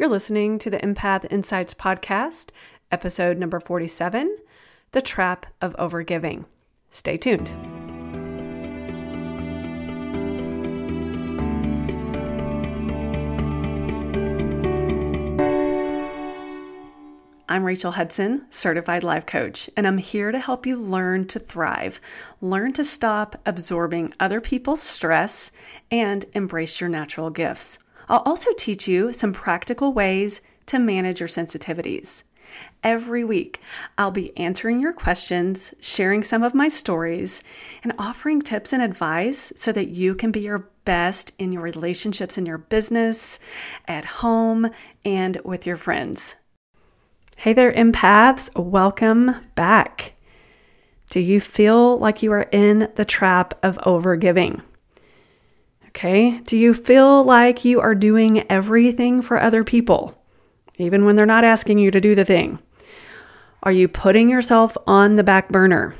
You're listening to the Empath Insights Podcast, episode number 47 The Trap of Overgiving. Stay tuned. I'm Rachel Hudson, certified life coach, and I'm here to help you learn to thrive, learn to stop absorbing other people's stress, and embrace your natural gifts. I'll also teach you some practical ways to manage your sensitivities. Every week, I'll be answering your questions, sharing some of my stories, and offering tips and advice so that you can be your best in your relationships in your business, at home, and with your friends. Hey there, empaths. Welcome back. Do you feel like you are in the trap of overgiving? Okay. Do you feel like you are doing everything for other people, even when they're not asking you to do the thing? Are you putting yourself on the back burner?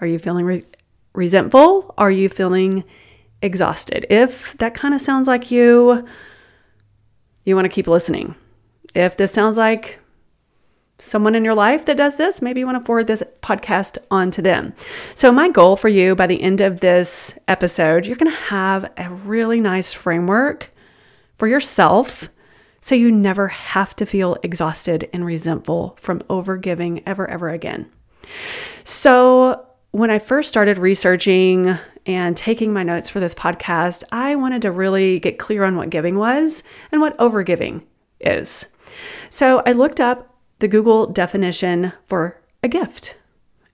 Are you feeling re- resentful? Are you feeling exhausted? If that kind of sounds like you, you want to keep listening. If this sounds like someone in your life that does this, maybe you want to forward this podcast on to them. So, my goal for you by the end of this episode, you're going to have a really nice framework for yourself so you never have to feel exhausted and resentful from overgiving ever, ever again. So, when I first started researching and taking my notes for this podcast, I wanted to really get clear on what giving was and what overgiving is. So I looked up the Google definition for a gift.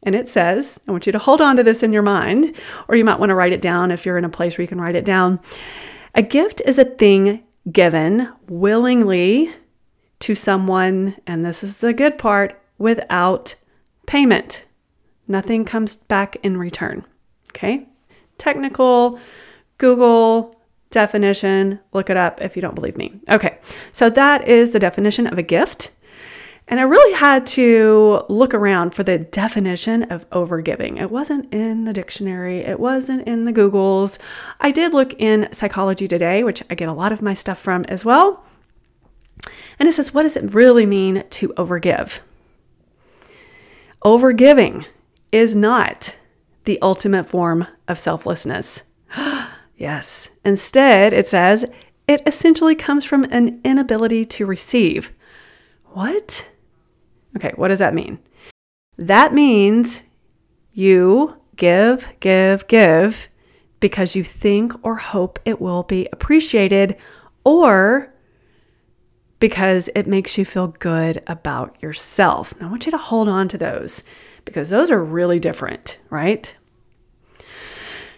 And it says, I want you to hold on to this in your mind, or you might want to write it down if you're in a place where you can write it down. A gift is a thing given willingly to someone, and this is the good part, without payment. Nothing comes back in return. Okay? Technical Google definition. Look it up if you don't believe me. Okay, so that is the definition of a gift. And I really had to look around for the definition of overgiving. It wasn't in the dictionary, it wasn't in the Googles. I did look in Psychology Today, which I get a lot of my stuff from as well. And it says, what does it really mean to overgive? Overgiving is not the ultimate form of selflessness. yes. Instead, it says, it essentially comes from an inability to receive. What? Okay, what does that mean? That means you give, give, give because you think or hope it will be appreciated or because it makes you feel good about yourself. Now, I want you to hold on to those because those are really different, right?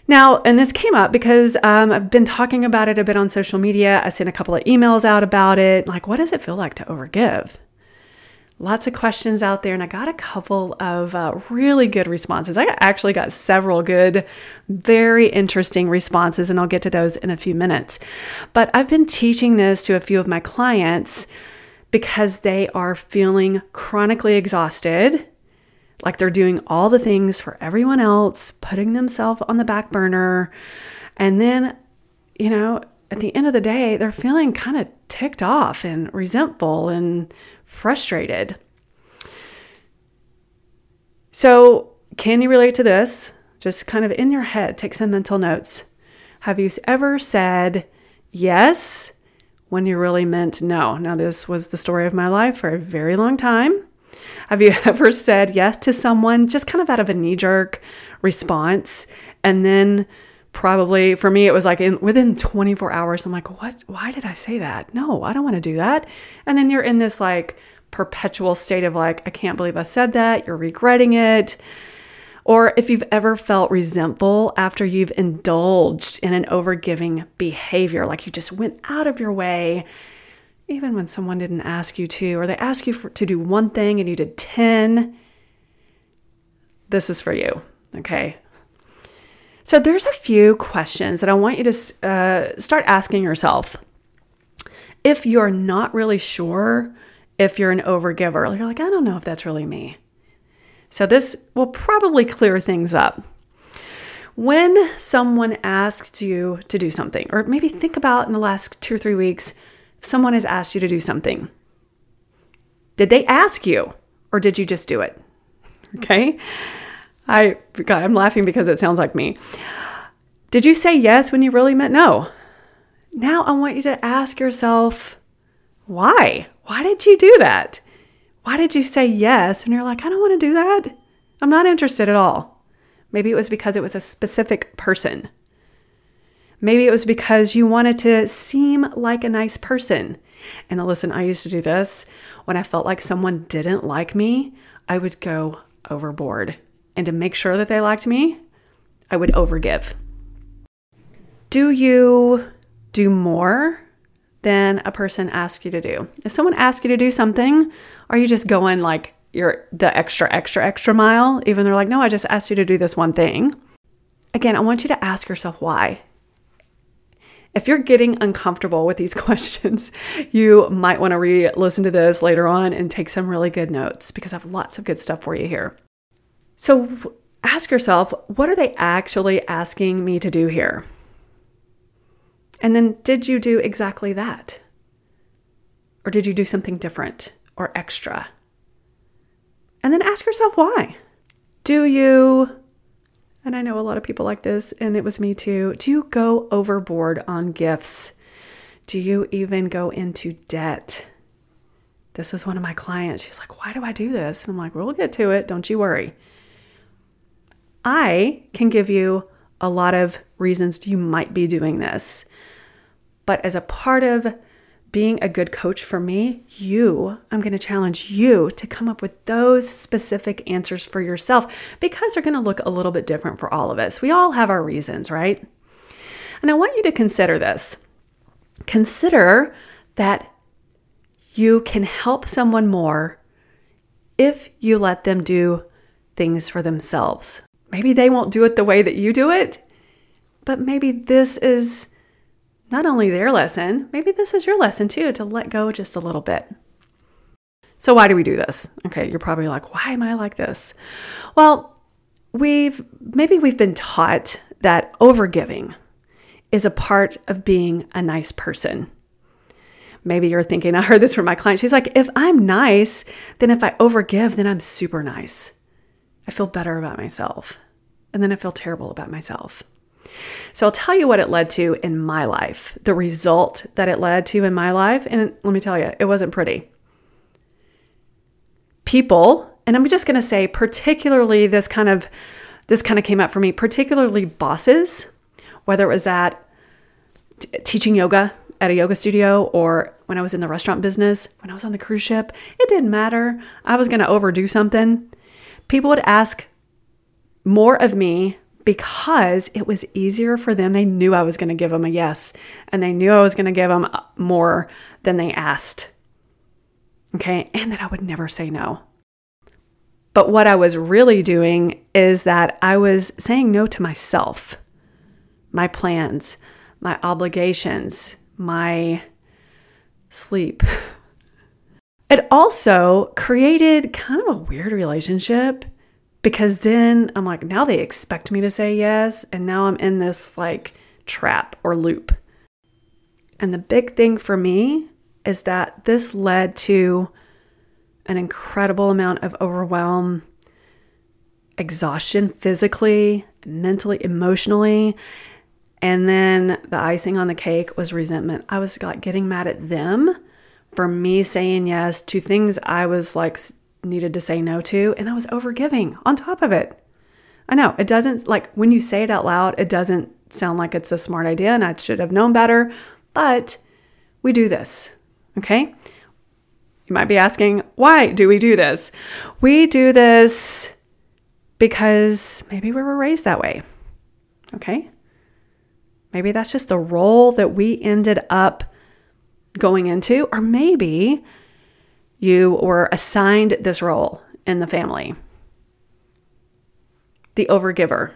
Now, and this came up because um, I've been talking about it a bit on social media. I sent a couple of emails out about it. Like, what does it feel like to overgive? Lots of questions out there, and I got a couple of uh, really good responses. I actually got several good, very interesting responses, and I'll get to those in a few minutes. But I've been teaching this to a few of my clients because they are feeling chronically exhausted. Like they're doing all the things for everyone else, putting themselves on the back burner. And then, you know, at the end of the day, they're feeling kind of ticked off and resentful and frustrated. So, can you relate to this? Just kind of in your head, take some mental notes. Have you ever said yes when you really meant no? Now, this was the story of my life for a very long time. Have you ever said yes to someone just kind of out of a knee jerk response and then probably for me it was like in within 24 hours i'm like what? Why did i say that? No i don't want to do that. And then you're in this like perpetual state of like i can't believe i said that you're regretting it. Or if you've ever felt resentful after you've indulged in an overgiving behavior like you just went out of your way even when someone didn't ask you to or they asked you for, to do one thing and you did 10 this is for you okay so there's a few questions that I want you to uh, start asking yourself. If you're not really sure if you're an overgiver, you're like, I don't know if that's really me. So this will probably clear things up. When someone asks you to do something, or maybe think about in the last two or three weeks, someone has asked you to do something? Did they ask you or did you just do it? Okay. I God, I'm laughing because it sounds like me. Did you say yes when you really meant no? Now I want you to ask yourself, why? Why did you do that? Why did you say yes? And you're like, I don't want to do that. I'm not interested at all. Maybe it was because it was a specific person. Maybe it was because you wanted to seem like a nice person. And listen, I used to do this when I felt like someone didn't like me, I would go overboard. And to make sure that they liked me, I would overgive. Do you do more than a person asks you to do? If someone asks you to do something, are you just going like you're the extra, extra, extra mile, even they're like, no, I just asked you to do this one thing? Again, I want you to ask yourself why. If you're getting uncomfortable with these questions, you might want to re listen to this later on and take some really good notes because I have lots of good stuff for you here. So ask yourself, what are they actually asking me to do here? And then did you do exactly that? Or did you do something different or extra? And then ask yourself why. Do you and I know a lot of people like this, and it was me too. Do you go overboard on gifts? Do you even go into debt? This was one of my clients. She's like, Why do I do this? And I'm like, We'll get to it. Don't you worry. I can give you a lot of reasons you might be doing this. But as a part of being a good coach for me, you, I'm going to challenge you to come up with those specific answers for yourself because they're going to look a little bit different for all of us. We all have our reasons, right? And I want you to consider this. Consider that you can help someone more if you let them do things for themselves. Maybe they won't do it the way that you do it, but maybe this is not only their lesson, maybe this is your lesson too to let go just a little bit. So, why do we do this? Okay, you're probably like, why am I like this? Well, we've maybe we've been taught that overgiving is a part of being a nice person. Maybe you're thinking, I heard this from my client. She's like, if I'm nice, then if I overgive, then I'm super nice. I feel better about myself. And then I feel terrible about myself. So I'll tell you what it led to in my life, the result that it led to in my life. And let me tell you, it wasn't pretty. People, and I'm just going to say, particularly this kind of this kind of came up for me, particularly bosses, whether it was at t- teaching yoga at a yoga studio or when I was in the restaurant business, when I was on the cruise ship, it didn't matter. I was going to overdo something. People would ask more of me because it was easier for them. They knew I was going to give them a yes, and they knew I was going to give them uh, more than they asked. Okay, and that I would never say no. But what I was really doing is that I was saying no to myself, my plans, my obligations, my sleep. It also created kind of a weird relationship because then I'm like, now they expect me to say yes. And now I'm in this like trap or loop. And the big thing for me is that this led to an incredible amount of overwhelm, exhaustion physically, mentally, emotionally. And then the icing on the cake was resentment. I was like getting mad at them for me saying yes to things I was like needed to say no to, and I was overgiving on top of it. I know it doesn't like when you say it out loud, it doesn't sound like it's a smart idea and I should have known better, but we do this, okay? You might be asking, why do we do this? We do this because maybe we were raised that way, okay? Maybe that's just the role that we ended up going into, or maybe you were assigned this role in the family the overgiver.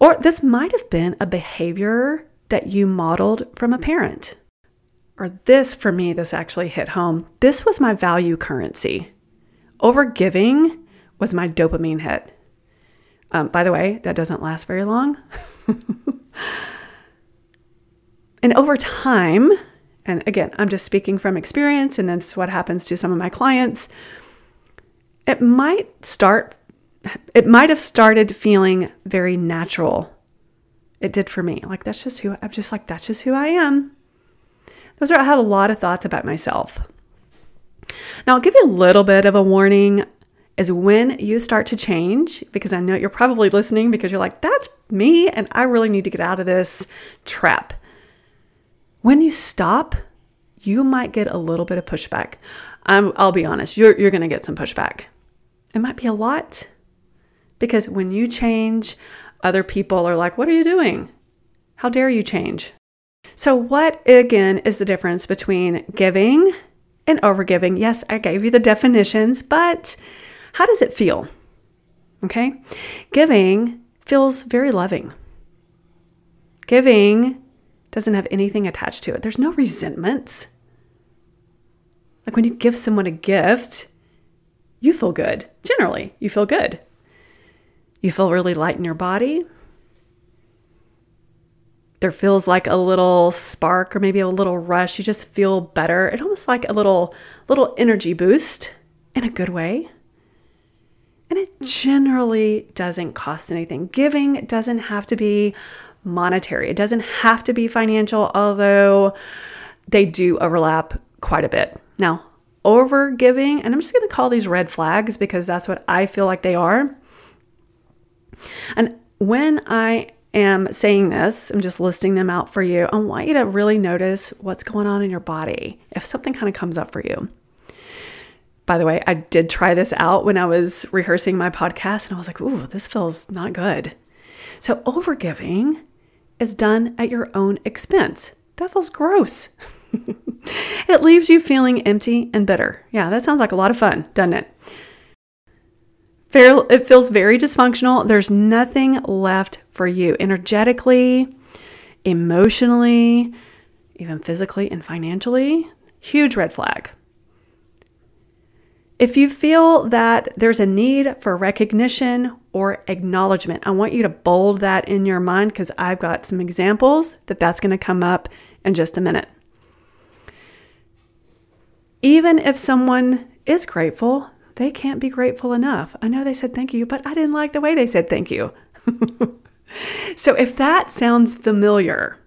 Or this might have been a behavior that you modeled from a parent. Or this, for me, this actually hit home. This was my value currency. Overgiving was my dopamine hit. Um, by the way, that doesn't last very long. and over time, and again, I'm just speaking from experience, and that's what happens to some of my clients. It might start, it might have started feeling very natural. It did for me. Like, that's just who I'm just like, that's just who I am. Those are, I have a lot of thoughts about myself. Now, I'll give you a little bit of a warning is when you start to change, because I know you're probably listening because you're like, that's me, and I really need to get out of this trap. When you stop, you might get a little bit of pushback. Um, I'll be honest, you're, you're going to get some pushback. It might be a lot because when you change, other people are like, What are you doing? How dare you change? So, what again is the difference between giving and overgiving? Yes, I gave you the definitions, but how does it feel? Okay. Giving feels very loving. Giving doesn't have anything attached to it, there's no resentments. Like when you give someone a gift, you feel good. Generally, you feel good. You feel really light in your body. There feels like a little spark or maybe a little rush. You just feel better. It almost like a little little energy boost in a good way. And it generally doesn't cost anything. Giving doesn't have to be monetary, it doesn't have to be financial, although they do overlap quite a bit. Now, over giving, and I'm just going to call these red flags because that's what I feel like they are. And when I am saying this, I'm just listing them out for you. I want you to really notice what's going on in your body if something kind of comes up for you. By the way, I did try this out when I was rehearsing my podcast and I was like, ooh, this feels not good. So, overgiving is done at your own expense. That feels gross. it leaves you feeling empty and bitter. Yeah, that sounds like a lot of fun, doesn't it? It feels very dysfunctional. There's nothing left for you energetically, emotionally, even physically and financially. Huge red flag. If you feel that there's a need for recognition or acknowledgement, I want you to bold that in your mind because I've got some examples that that's going to come up in just a minute. Even if someone is grateful, they can't be grateful enough. I know they said thank you, but I didn't like the way they said thank you. so if that sounds familiar,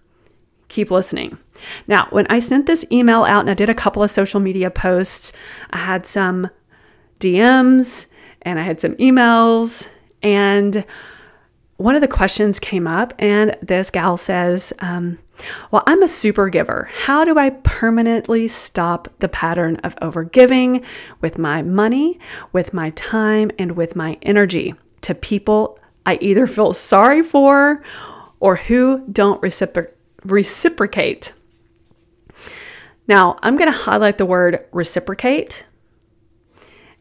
keep listening. Now, when I sent this email out and I did a couple of social media posts, I had some DMs and I had some emails. And one of the questions came up, and this gal says, um, Well, I'm a super giver. How do I permanently stop the pattern of overgiving with my money, with my time, and with my energy to people I either feel sorry for or who don't recipro- reciprocate? Now, I'm going to highlight the word reciprocate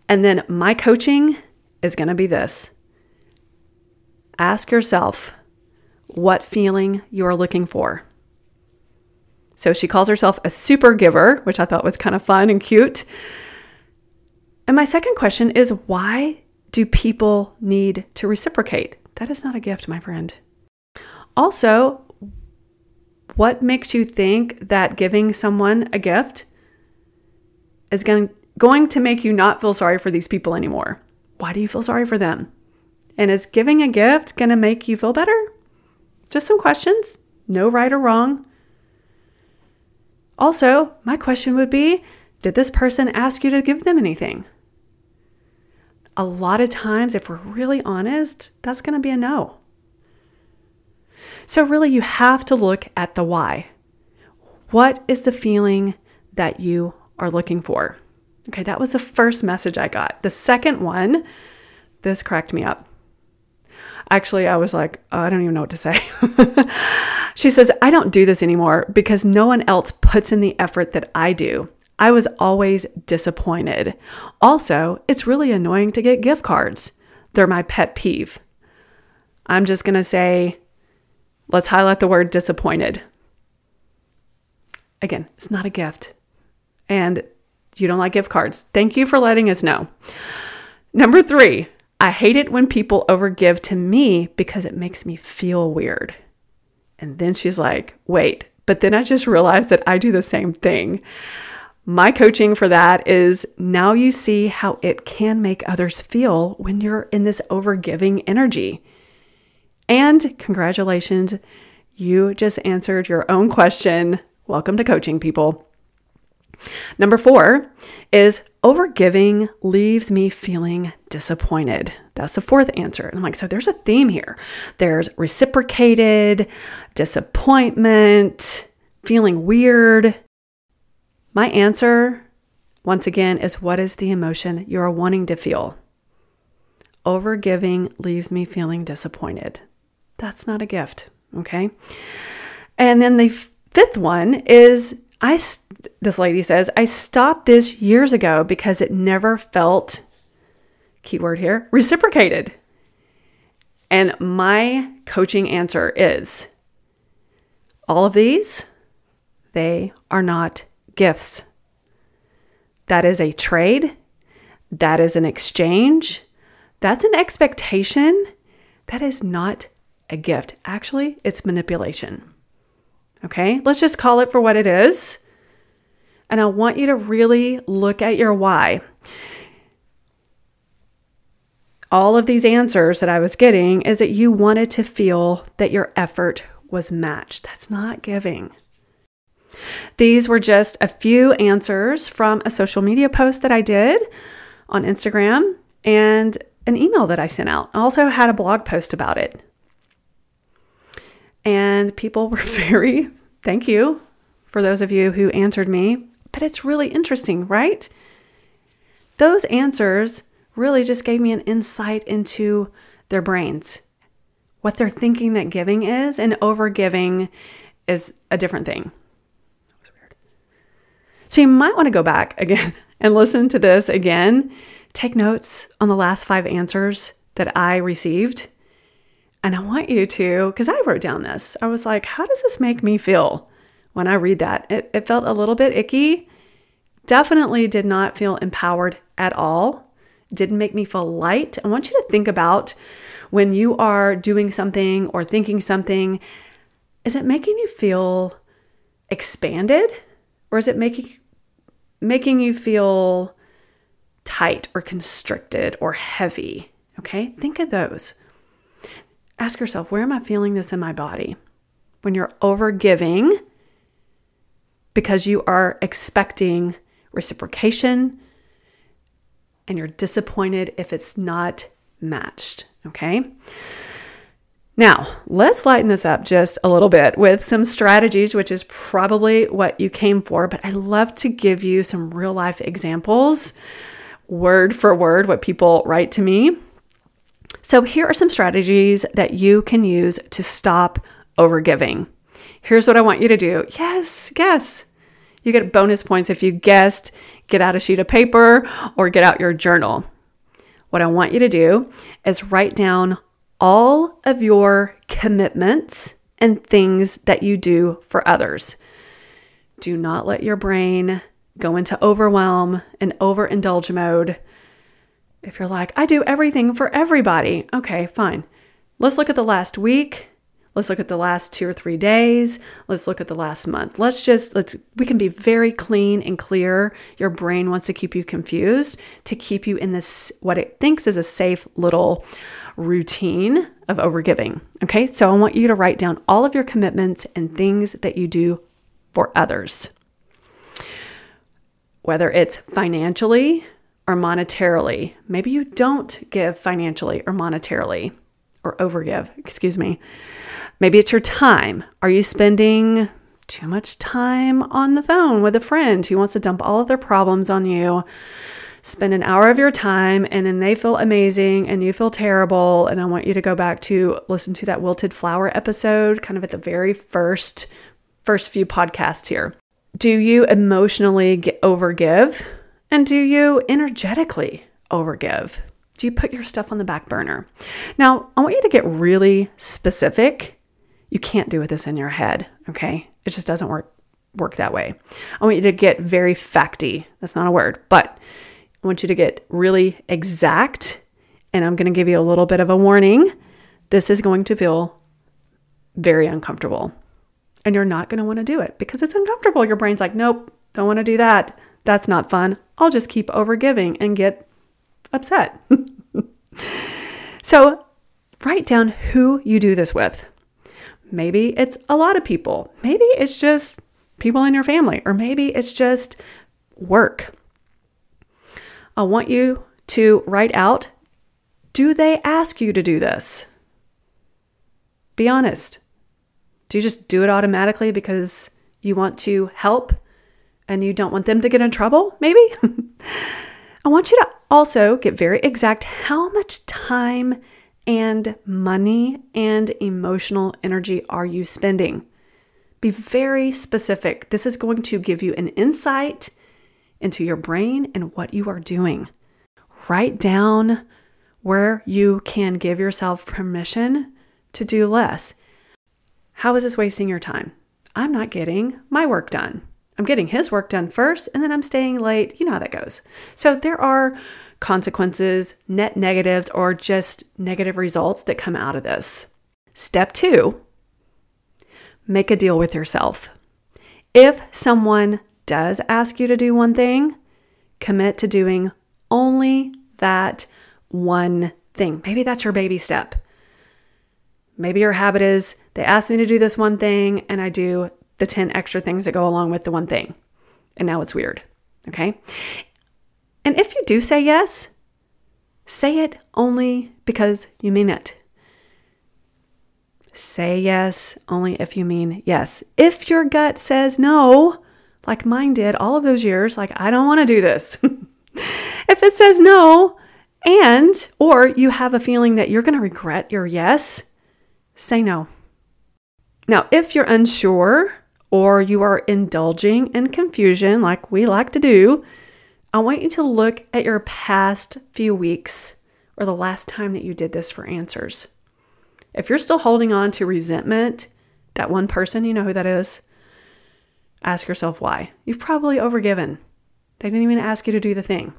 and then my coaching is going to be this ask yourself what feeling you are looking for. So she calls herself a super giver, which I thought was kind of fun and cute. And my second question is why do people need to reciprocate? That is not a gift, my friend. Also, what makes you think that giving someone a gift is going going to make you not feel sorry for these people anymore. Why do you feel sorry for them? And is giving a gift going to make you feel better? Just some questions, no right or wrong. Also, my question would be Did this person ask you to give them anything? A lot of times, if we're really honest, that's going to be a no. So, really, you have to look at the why. What is the feeling that you are looking for? Okay, that was the first message I got. The second one, this cracked me up. Actually, I was like, oh, I don't even know what to say. she says, I don't do this anymore because no one else puts in the effort that I do. I was always disappointed. Also, it's really annoying to get gift cards. They're my pet peeve. I'm just going to say, let's highlight the word disappointed. Again, it's not a gift. And you don't like gift cards. Thank you for letting us know. Number three, I hate it when people overgive to me because it makes me feel weird. And then she's like, wait, But then I just realized that I do the same thing. My coaching for that is now you see how it can make others feel when you're in this overgiving energy. And congratulations, you just answered your own question. Welcome to coaching, people. Number four is overgiving leaves me feeling disappointed. That's the fourth answer. And I'm like, so there's a theme here. There's reciprocated, disappointment, feeling weird. My answer, once again, is what is the emotion you are wanting to feel? Overgiving leaves me feeling disappointed. That's not a gift. Okay. And then the fifth one is I, this lady says, I stopped this years ago because it never felt, keyword here, reciprocated. And my coaching answer is all of these, they are not gifts. That is a trade. That is an exchange. That's an expectation. That is not a gift. Actually, it's manipulation. Okay, let's just call it for what it is. And I want you to really look at your why. All of these answers that I was getting is that you wanted to feel that your effort was matched. That's not giving. These were just a few answers from a social media post that I did on Instagram and an email that I sent out. I also had a blog post about it. And people were very, thank you for those of you who answered me. But it's really interesting, right? Those answers really just gave me an insight into their brains, what they're thinking that giving is, and over giving is a different thing. That was weird. So you might want to go back again and listen to this again. Take notes on the last five answers that I received and I want you to, because I wrote down this, I was like, how does this make me feel when I read that? It, it felt a little bit icky. Definitely did not feel empowered at all. Didn't make me feel light. I want you to think about when you are doing something or thinking something, is it making you feel expanded or is it making making you feel tight or constricted or heavy? Okay? Think of those ask yourself, where am I feeling this in my body? When you're over giving because you are expecting reciprocation and you're disappointed if it's not matched. Okay. Now, let's lighten this up just a little bit with some strategies, which is probably what you came for. But I love to give you some real life examples, word for word, what people write to me so, here are some strategies that you can use to stop overgiving. Here's what I want you to do. Yes, guess. You get bonus points if you guessed. Get out a sheet of paper or get out your journal. What I want you to do is write down all of your commitments and things that you do for others. Do not let your brain go into overwhelm and overindulge mode if you're like, I do everything for everybody, okay, fine. Let's look at the last week. Let's look at the last two or three days. Let's look at the last month. Let's just, let's, we can be very clean and clear. Your brain wants to keep you confused to keep you in this, what it thinks is a safe little routine of overgiving. Okay. So I want you to write down all of your commitments and things that you do for others. Whether it's financially, or monetarily. Maybe you don't give financially or monetarily or overgive, excuse me. Maybe it's your time. Are you spending too much time on the phone with a friend who wants to dump all of their problems on you? Spend an hour of your time and then they feel amazing and you feel terrible. And I want you to go back to listen to that wilted flower episode, kind of at the very first first few podcasts here. Do you emotionally get overgive? And do you energetically overgive? Do you put your stuff on the back burner? Now, I want you to get really specific. You can't do this in your head, okay? It just doesn't work work that way. I want you to get very facty. That's not a word, but I want you to get really exact. And I'm going to give you a little bit of a warning. This is going to feel very uncomfortable. and you're not going to want to do it because it's uncomfortable. Your brain's like, nope, don't want to do that. That's not fun. I'll just keep overgiving and get upset. so write down who you do this with. Maybe it's a lot of people. Maybe it's just people in your family, or maybe it's just work. I want you to write out do they ask you to do this? Be honest. Do you just do it automatically because you want to help and you don't want them to get in trouble? Maybe? I want you to also get very exact how much time and money and emotional energy are you spending? Be very specific. This is going to give you an insight into your brain and what you are doing. Write down where you can give yourself permission to do less. How is this wasting your time? I'm not getting my work done. I'm getting his work done first, and then I'm staying late. You know how that goes. So there are consequences, net negatives, or just negative results that come out of this. Step two make a deal with yourself. If someone does ask you to do one thing, commit to doing only that one thing. Maybe that's your baby step. Maybe your habit is they ask me to do this one thing and I do the 10 extra things that go along with the one thing. And now it's weird. Okay. And if you do say yes, say it only because you mean it. Say yes only if you mean yes. If your gut says no, like mine did all of those years, like I don't want to do this. if it says no, and, or you have a feeling that you're going to regret your yes, say no. Now, if you're unsure or you are indulging in confusion, like we like to do, I want you to look at your past few weeks or the last time that you did this for answers. If you're still holding on to resentment, that one person, you know who that is, ask yourself why. You've probably overgiven. They didn't even ask you to do the thing.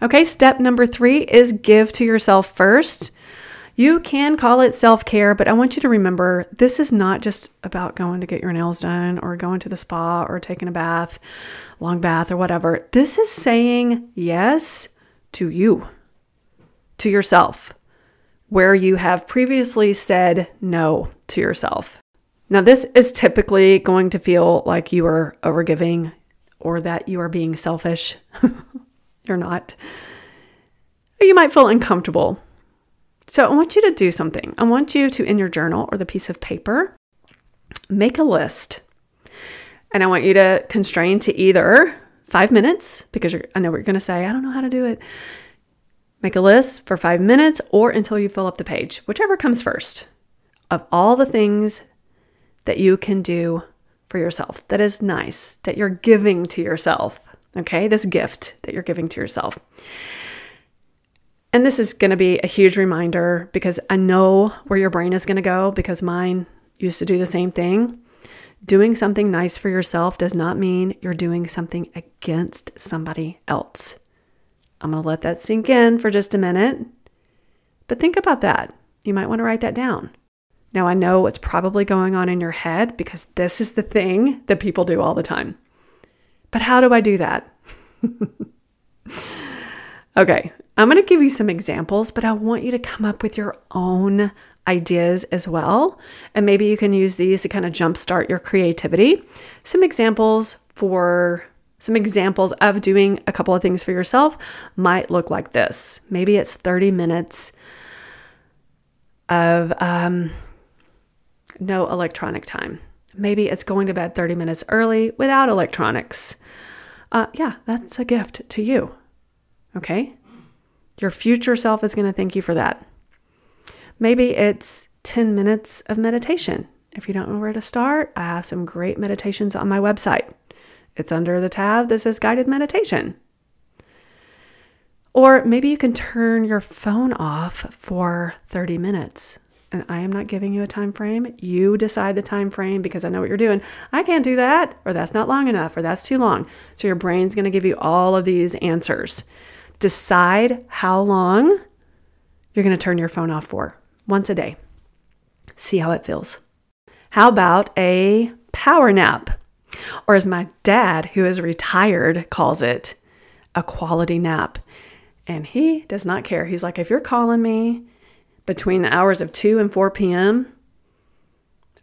Okay, step number three is give to yourself first. You can call it self care, but I want you to remember this is not just about going to get your nails done or going to the spa or taking a bath, long bath or whatever. This is saying yes to you, to yourself, where you have previously said no to yourself. Now, this is typically going to feel like you are overgiving or that you are being selfish. You're not. You might feel uncomfortable. So I want you to do something. I want you to, in your journal or the piece of paper, make a list. And I want you to constrain to either five minutes, because I know what you're going to say, I don't know how to do it. Make a list for five minutes or until you fill up the page, whichever comes first, of all the things that you can do for yourself that is nice, that you're giving to yourself. Okay, this gift that you're giving to yourself. And this is going to be a huge reminder because I know where your brain is going to go because mine used to do the same thing. Doing something nice for yourself does not mean you're doing something against somebody else. I'm going to let that sink in for just a minute. But think about that. You might want to write that down. Now, I know what's probably going on in your head because this is the thing that people do all the time. But how do I do that? okay, I'm going to give you some examples, but I want you to come up with your own ideas as well. And maybe you can use these to kind of jumpstart your creativity. Some examples for some examples of doing a couple of things for yourself might look like this. Maybe it's 30 minutes of um, no electronic time. Maybe it's going to bed 30 minutes early without electronics. Uh, yeah, that's a gift to you. Okay? Your future self is going to thank you for that. Maybe it's 10 minutes of meditation. If you don't know where to start, I have some great meditations on my website. It's under the tab that says guided meditation. Or maybe you can turn your phone off for 30 minutes and I am not giving you a time frame. You decide the time frame because I know what you're doing. I can't do that, or that's not long enough, or that's too long. So your brain's going to give you all of these answers. Decide how long you're going to turn your phone off for once a day. See how it feels. How about a power nap. Or as my dad, who is retired, calls it, a quality nap. And he does not care. He's like, if you're calling me between the hours of 2 and 4 p.m.,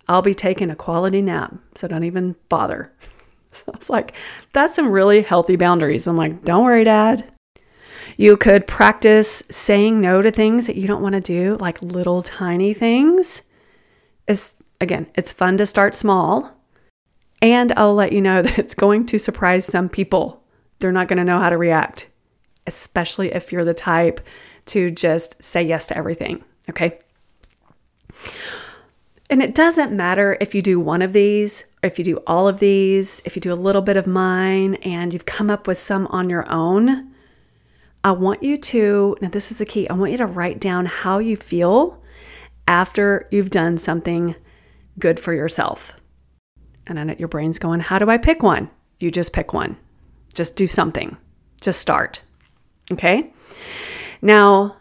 I'll be taking a quality nap. So don't even bother. So I was like, that's some really healthy boundaries. I'm like, don't worry, dad. You could practice saying no to things that you don't want to do, like little tiny things. It's again, it's fun to start small. And I'll let you know that it's going to surprise some people. They're not going to know how to react, especially if you're the type to just say yes to everything. Okay. And it doesn't matter if you do one of these, if you do all of these, if you do a little bit of mine and you've come up with some on your own. I want you to, now this is the key, I want you to write down how you feel after you've done something good for yourself. And then your brain's going, How do I pick one? You just pick one. Just do something. Just start. Okay. Now,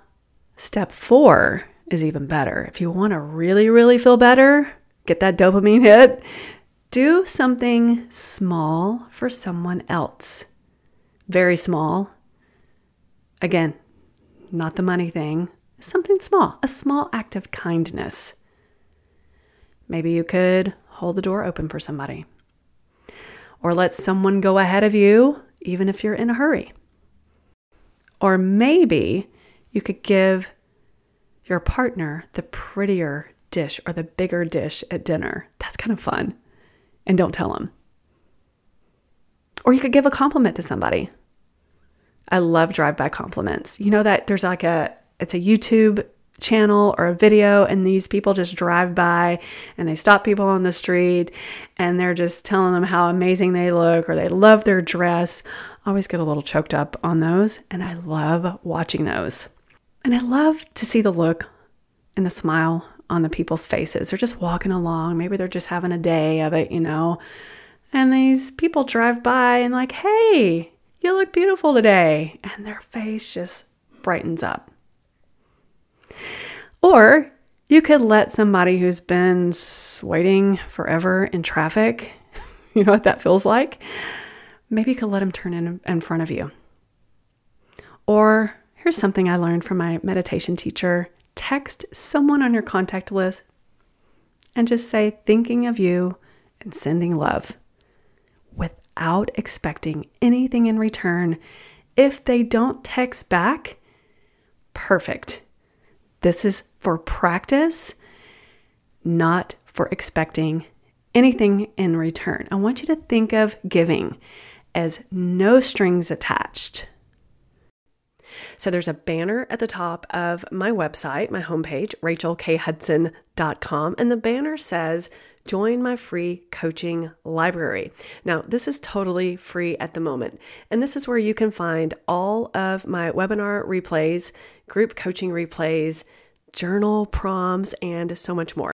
step four is even better. If you want to really, really feel better, get that dopamine hit, do something small for someone else. Very small. Again, not the money thing, something small, a small act of kindness. Maybe you could hold the door open for somebody, or let someone go ahead of you, even if you're in a hurry. Or maybe you could give your partner the prettier dish or the bigger dish at dinner. That's kind of fun. And don't tell them. Or you could give a compliment to somebody. I love drive by compliments. You know that there's like a it's a YouTube channel or a video and these people just drive by and they stop people on the street and they're just telling them how amazing they look or they love their dress. I always get a little choked up on those and I love watching those. And I love to see the look and the smile on the people's faces. They're just walking along. Maybe they're just having a day of it, you know. And these people drive by and, like, hey, you look beautiful today. And their face just brightens up. Or you could let somebody who's been waiting forever in traffic, you know what that feels like? Maybe you could let them turn in in front of you. Or Here's something I learned from my meditation teacher text someone on your contact list and just say, thinking of you and sending love without expecting anything in return. If they don't text back, perfect. This is for practice, not for expecting anything in return. I want you to think of giving as no strings attached. So there's a banner at the top of my website, my homepage, rachelkhudson.com, and the banner says, Join my free coaching library. Now, this is totally free at the moment, and this is where you can find all of my webinar replays, group coaching replays, journal prompts, and so much more.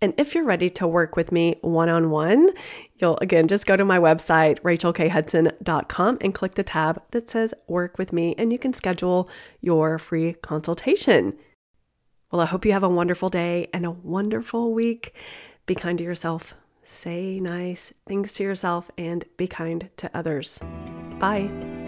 And if you're ready to work with me one on one, you'll again just go to my website, rachelkhudson.com, and click the tab that says Work with Me, and you can schedule your free consultation. Well, I hope you have a wonderful day and a wonderful week. Be kind to yourself, say nice things to yourself, and be kind to others. Bye.